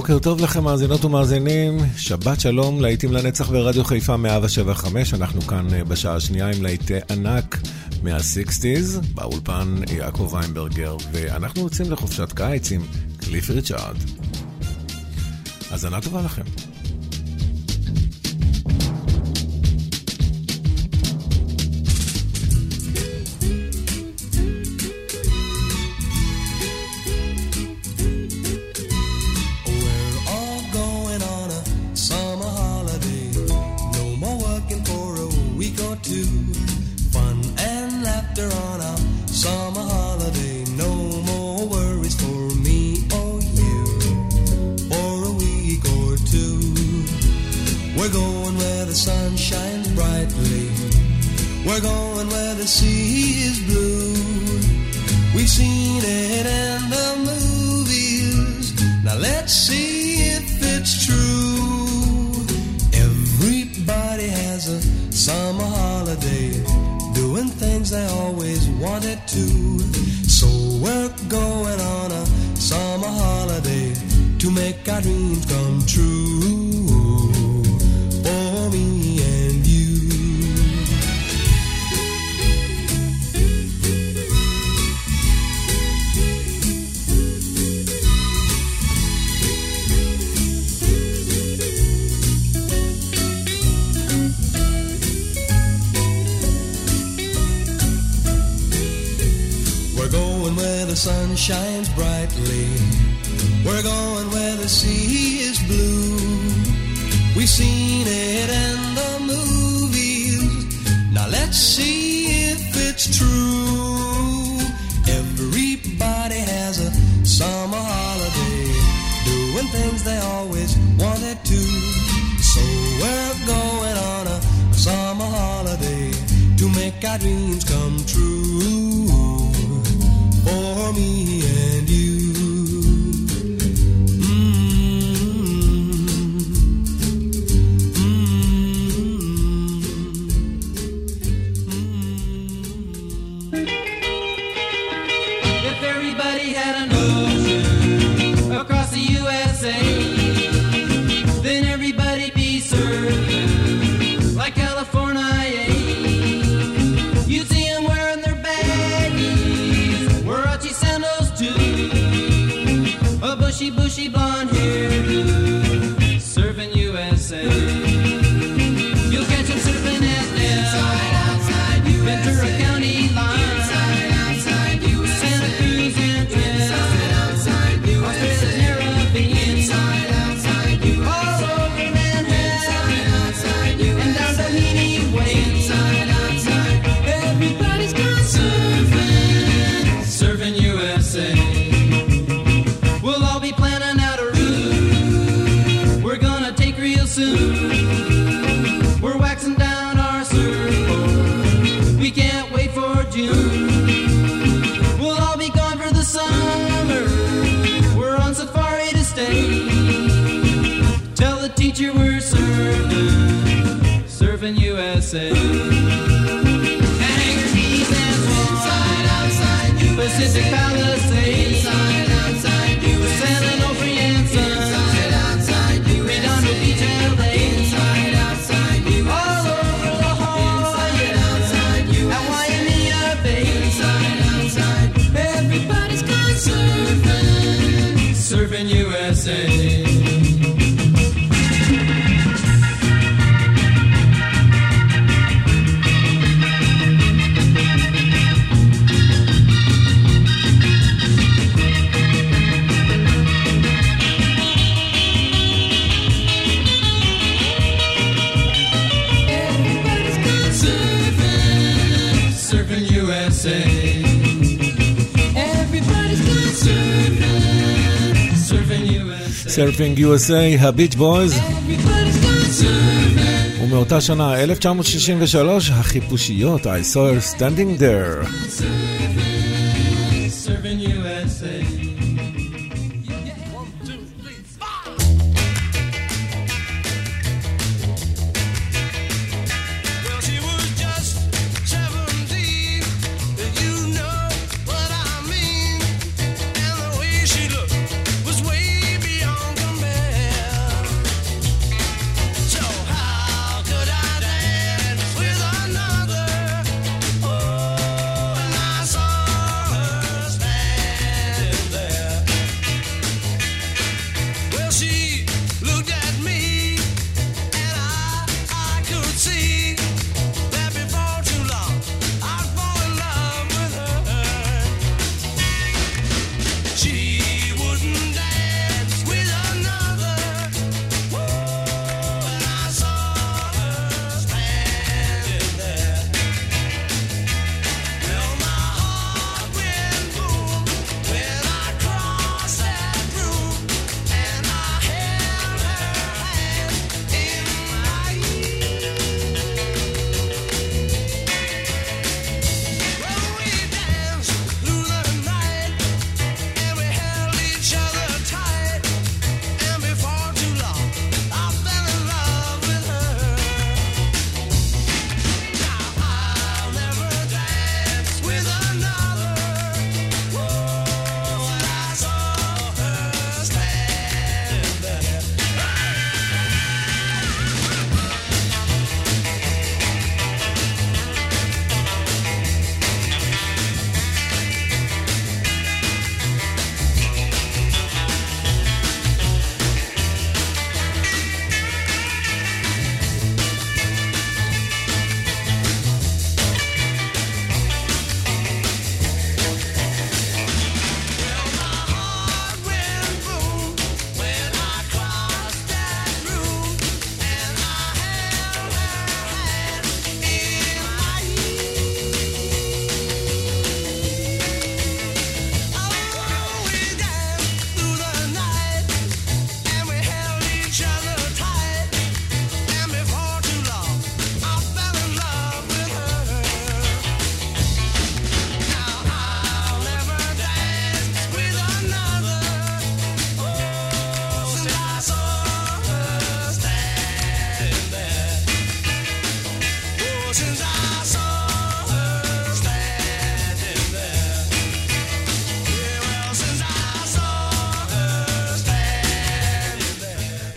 בוקר טוב לכם מאזינות ומאזינים, שבת שלום, להיטים לנצח ברדיו חיפה 175, אנחנו כאן אה, בשעה השנייה עם להיטי ענק מה-60's, באולפן יעקב ויינברגר, ואנחנו יוצאים לחופשת קיץ עם קליף ריצ'ארד. האזנה טובה לכם. We'll all סרפינג USA, הביץ' בויז. ומאותה שנה, 1963, החיפושיות, I saw her standing there.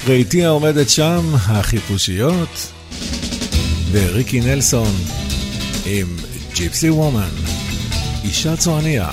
ואיתי העומדת שם, החיפושיות, וריקי נלסון עם ג'יפסי וומן, אישה צועניה.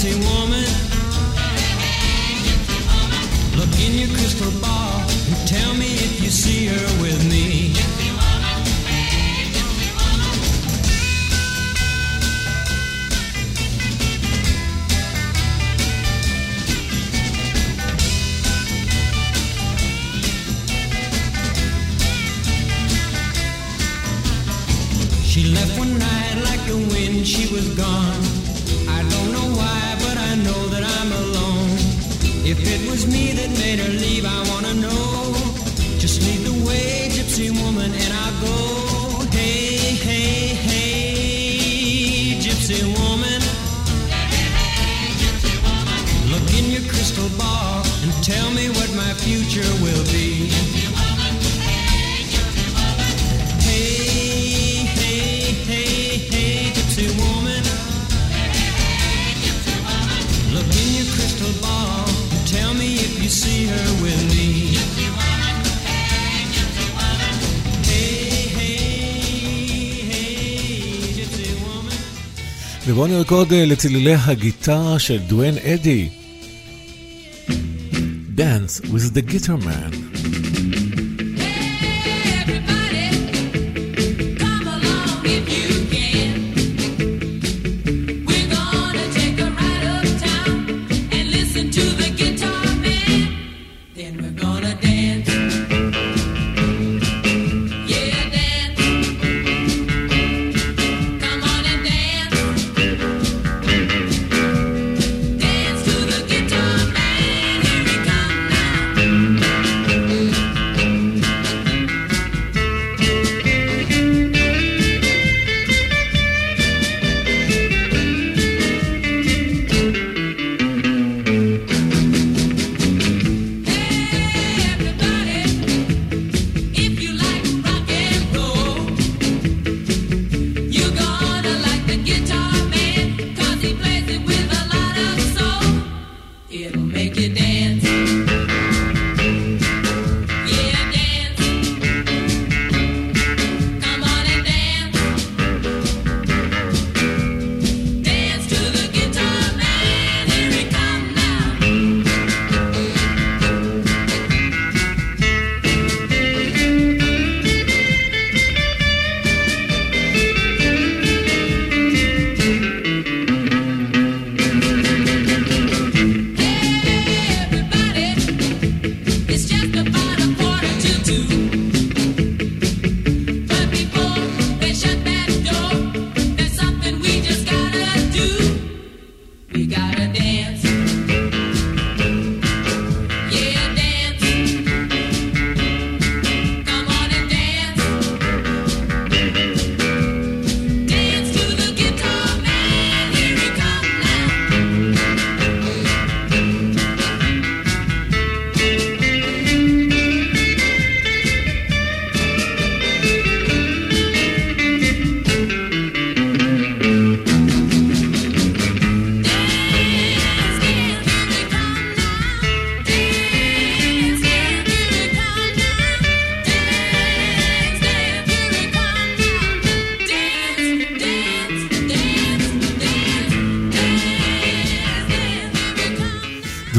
She won't נרקוד לצלילי הגיטרה של דואן אדי. Dance with the Guitar Man.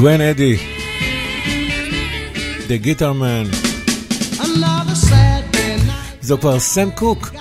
Duane Eddy, The Guitar Man. זו כבר סם קוק.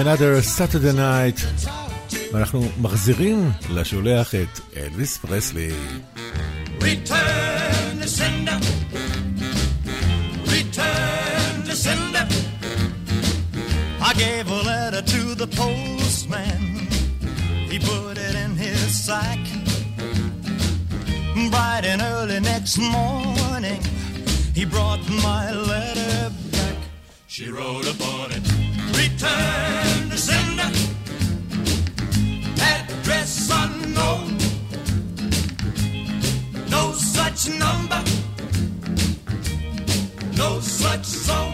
Another Saturday Night. ואנחנו מחזירים לשולח את Elvis Presley. Return the sender. Return the sender. I gave a letter to the postman. He put it in his sack. Bright and early next morning, he brought my letter back. She wrote upon it. Return sender. Address unknown. No such number. No such song.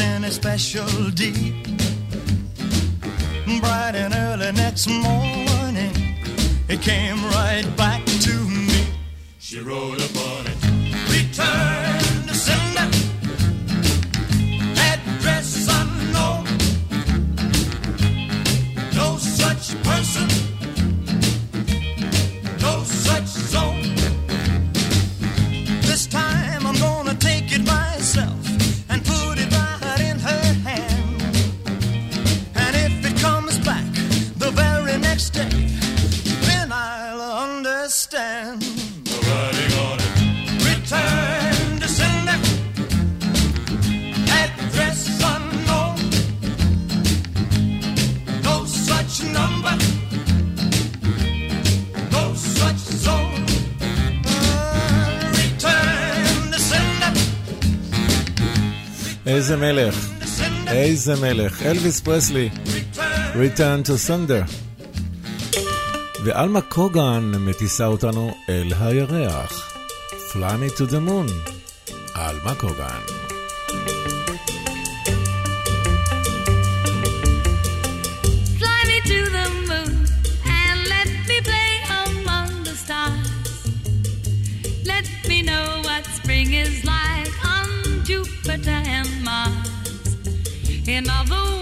any special deed. Bright and early next morning, it came right back to me. She rode upon. איזה מלך, איזה מלך, אלוויס פרסלי, Return to Thunder. ואלמה קוגן מטיסה אותנו אל הירח. Fly me to the moon, אלמה קוגן. another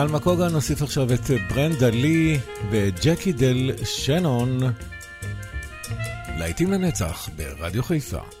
לאלמה קוגן נוסיף עכשיו את ברנדה לי וג'קי דל שנון. להיטים לנצח ברדיו חיפה.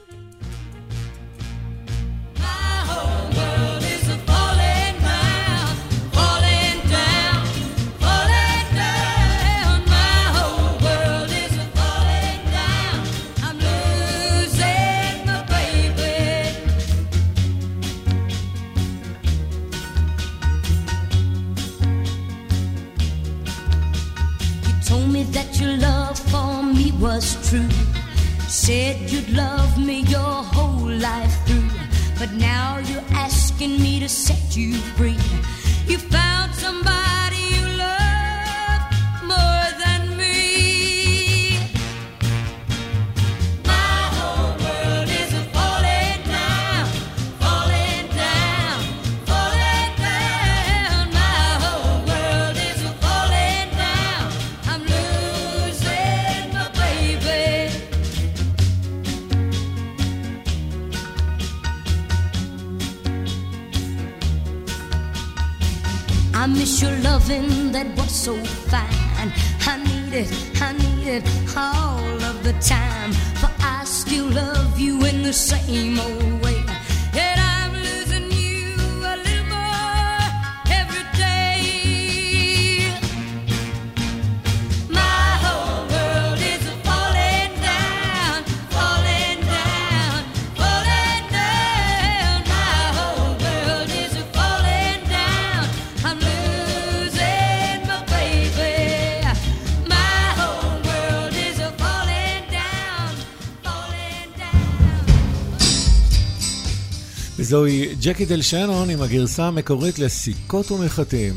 ג'קי דל שנון עם הגרסה המקורית לסיכות ומחטים.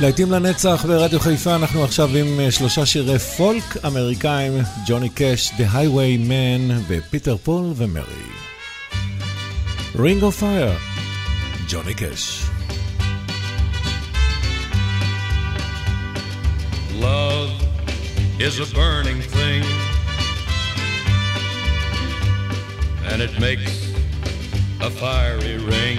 להיטים לנצח ברדיו חיפה, אנחנו עכשיו עם אה, שלושה שירי פולק אמריקאים, ג'וני קאש, The Highway Man ופיטר פול ומרי. Ring of Fire, ג'וני קאש. Love is a burning thing And it makes a fiery ring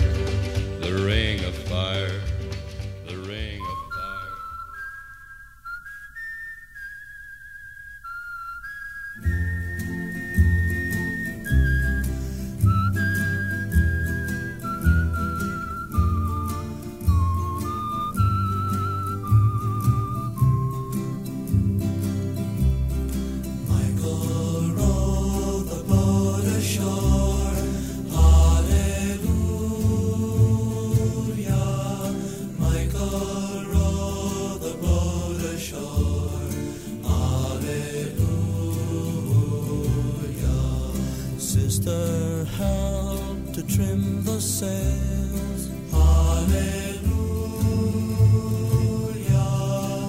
trim. Hallelujah.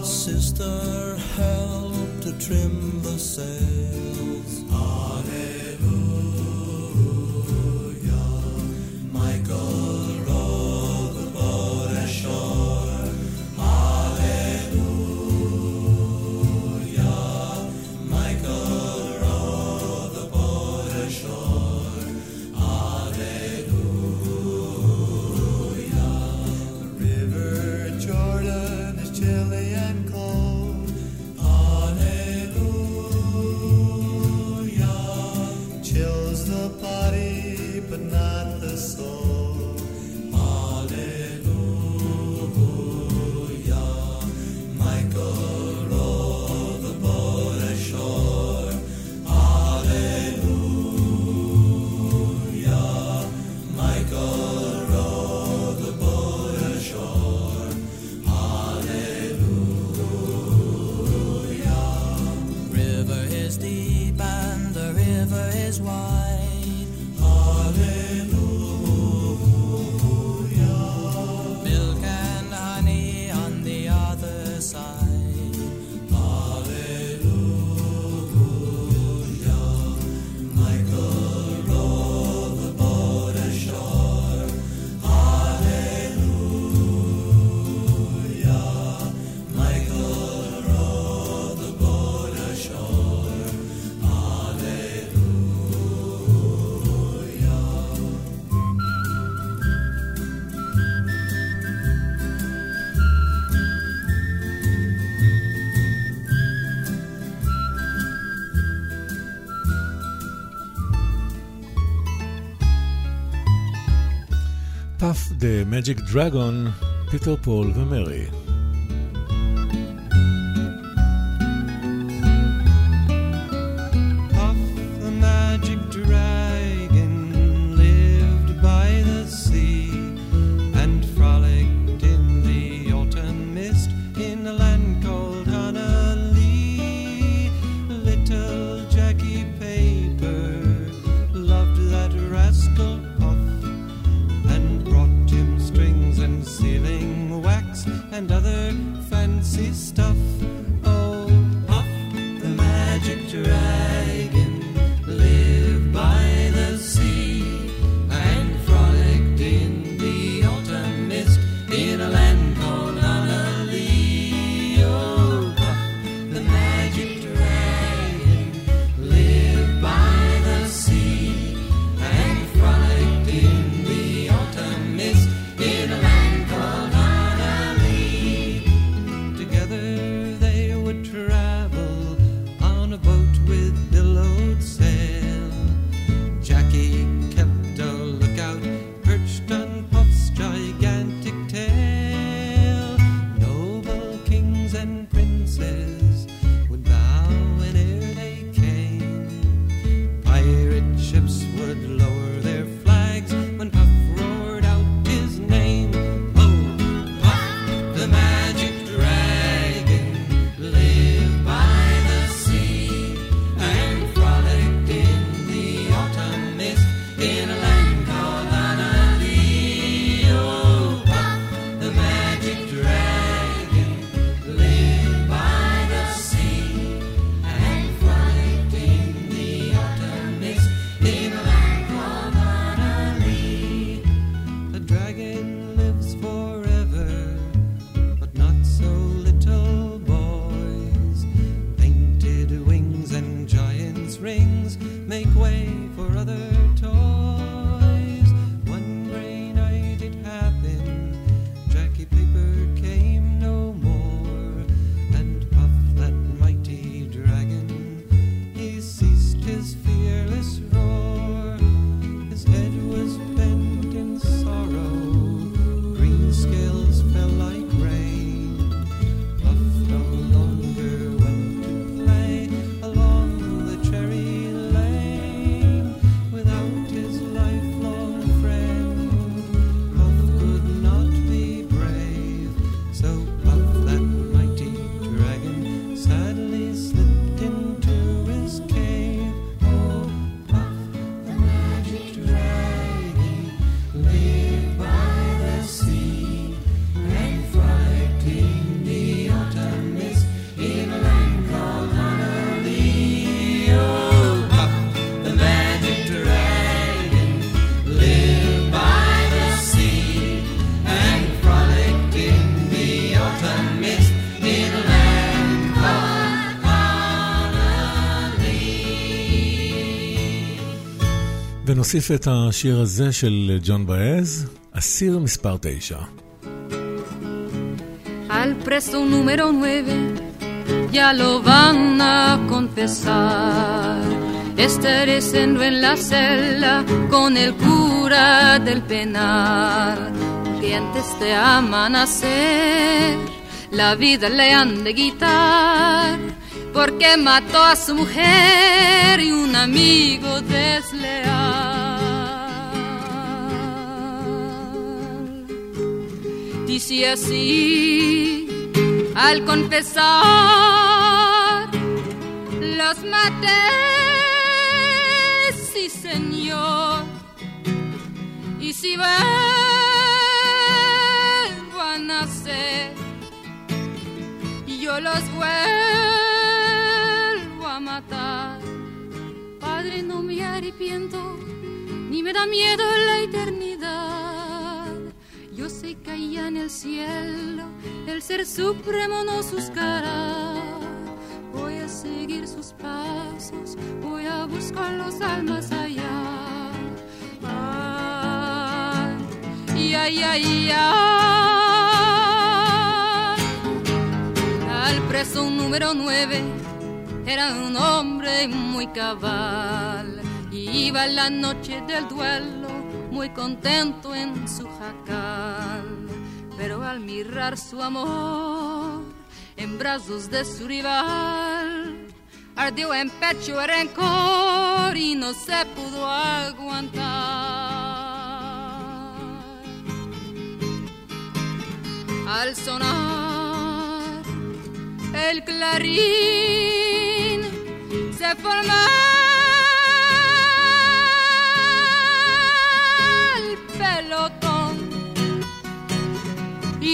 Sister, help to trim the sails. פאף דה מג'יק דרגון, פיטר פול ומרי. ונוסיף את השיר הזה של ג'ון באז, אסיר מספר 9. Al preso número 9 ya lo van a confesar. Estareciendo en la celda con el cura del penal. Que antes de amanecer la vida le han de quitar. Porque mató a su mujer y un amigo desleal. Dice así al confesar los maté, sí señor, y si vuelvo a nacer, yo los vuelvo a matar. Padre, no me arrepiento, ni me da miedo la eternidad. Allá en el cielo el ser supremo nos buscará. Voy a seguir sus pasos, voy a buscar los almas allá. Ay, ay, ay, ay. Al preso número 9 era un hombre muy cabal. Y iba la noche del duelo muy contento en su jacal. Pero al mirar su amor en brazos de su rival, ardió en pecho el rencor y no se pudo aguantar. Al sonar el clarín se forma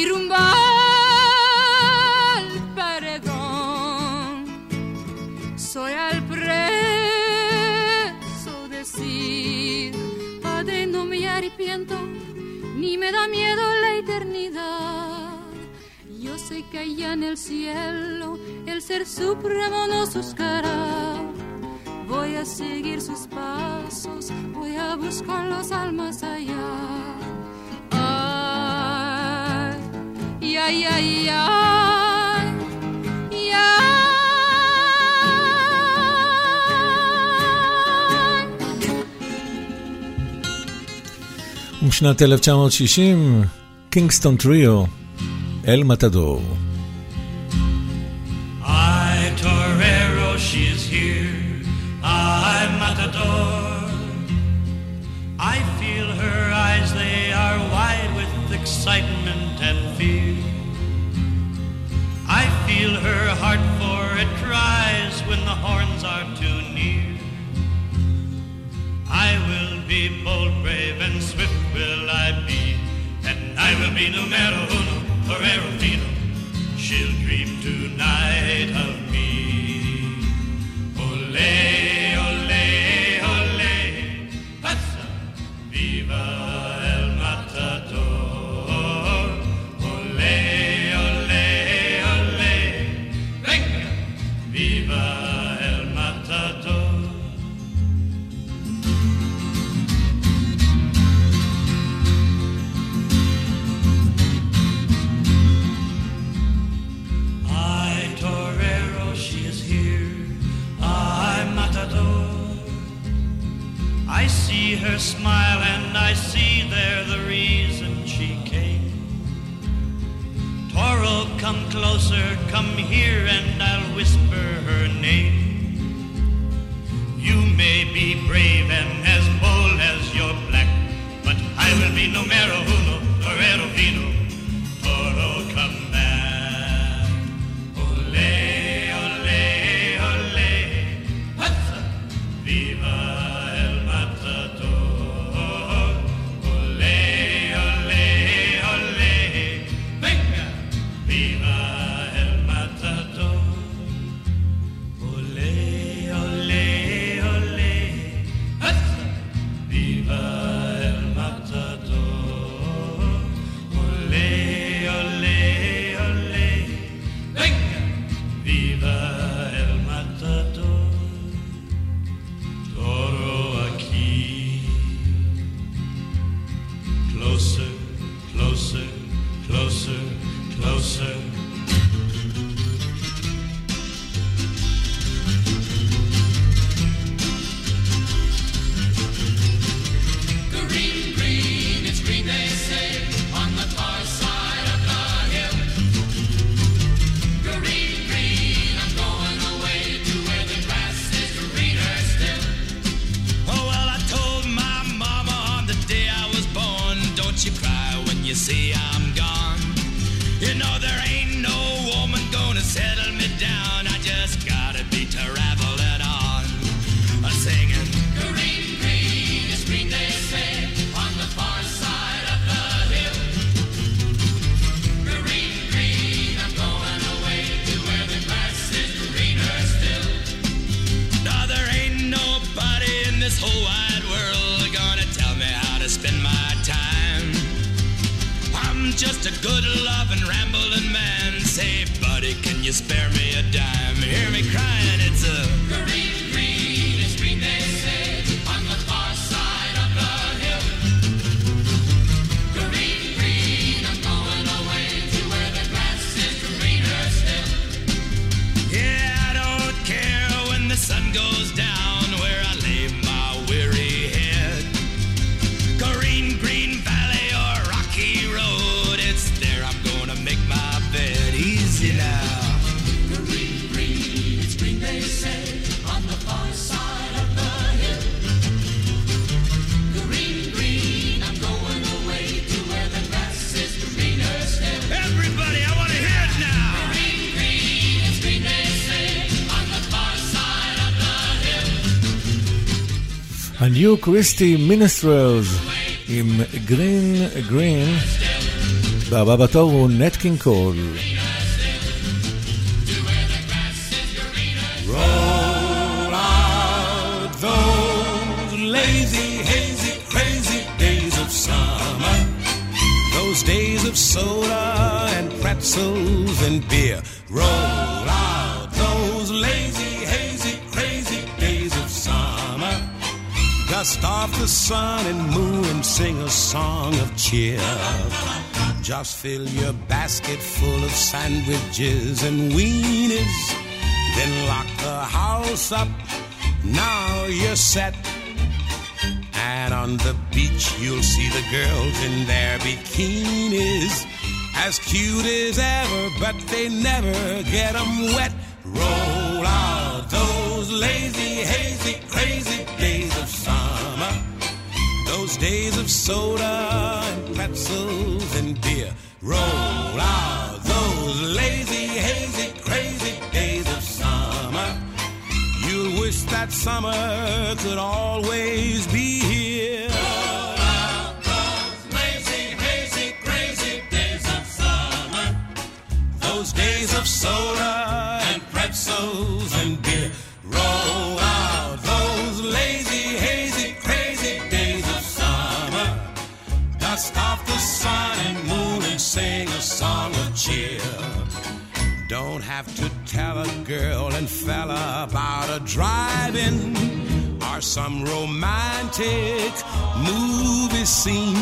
y rumba al. Soy al preso decir, Padre, no me arrepiento, ni me da miedo la eternidad. Yo sé que allá en el cielo el ser supremo nos buscará. Voy a seguir sus pasos, voy a buscar las almas allá. Ay, ay, ay, ay, ומשנת 1960, קינגסטון טריו, אל מתדור. come here קריסטי מינסטרלס עם גרין גרין. והבא בתור הוא נט קינג קול. Days of soda and pretzels and beer. dust off the sun and moon and sing a song of cheer. Just fill your basket full of sandwiches and weenies, then lock the house up. Now you're set. And on the beach, you'll see the girls in their bikinis, as cute as ever, but they never get them wet. Roll out those lazy, hazy, crazy days of summer. Those days of soda and pretzels and beer. Roll out those lazy, hazy, crazy days of summer. You'll wish that summer could always be here. soda. girl and fella about a driving or some romantic movie scene.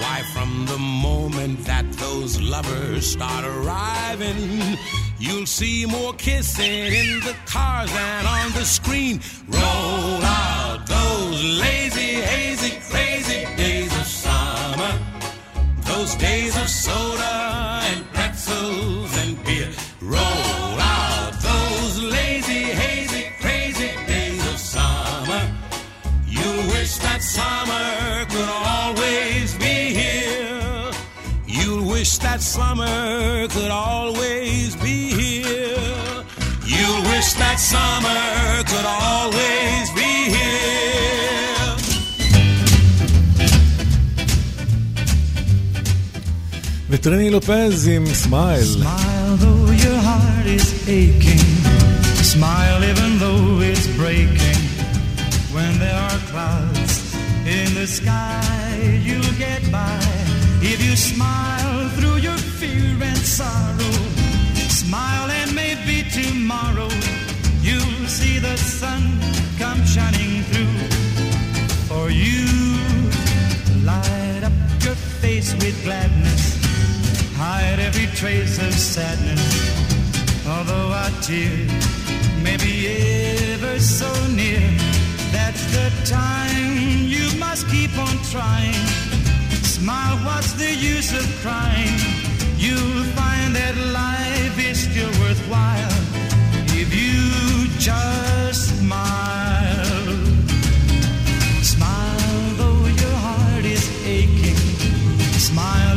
Why, from the moment that those lovers start arriving, you'll see more kissing in the cars than on the screen. Roll out those lazy, hazy, crazy days of summer, those days of soda and summer could always be here. וטרני לופז עם סמייל. Smile though your heart is aching. Smile even though it's breaking. When there are clouds in the sky, you'll get by. If you smile through your fear and sorrow, smile and maybe tomorrow the sun come shining through. For you light up your face with gladness, hide every trace of sadness. Although our tears may be ever so near, that's the time you must keep on trying. Smile, what's the use of crying? You'll find that life is still worthwhile if you just smile. Smile though your heart is aching. Smile.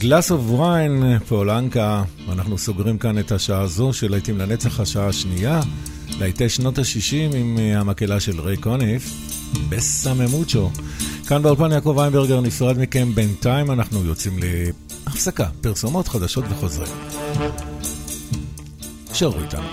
Glass of wine, פולנקה. אנחנו סוגרים כאן את השעה הזו של להיטים לנצח, השעה השנייה. להיטי שנות ה-60 עם אה, המקהלה של ריי קוניף, בסה ממוצ'ו. כאן באולפן יעקב איינברגר נפרד מכם בינתיים, אנחנו יוצאים להפסקה, פרסומות חדשות וחוזרים. שערו איתנו.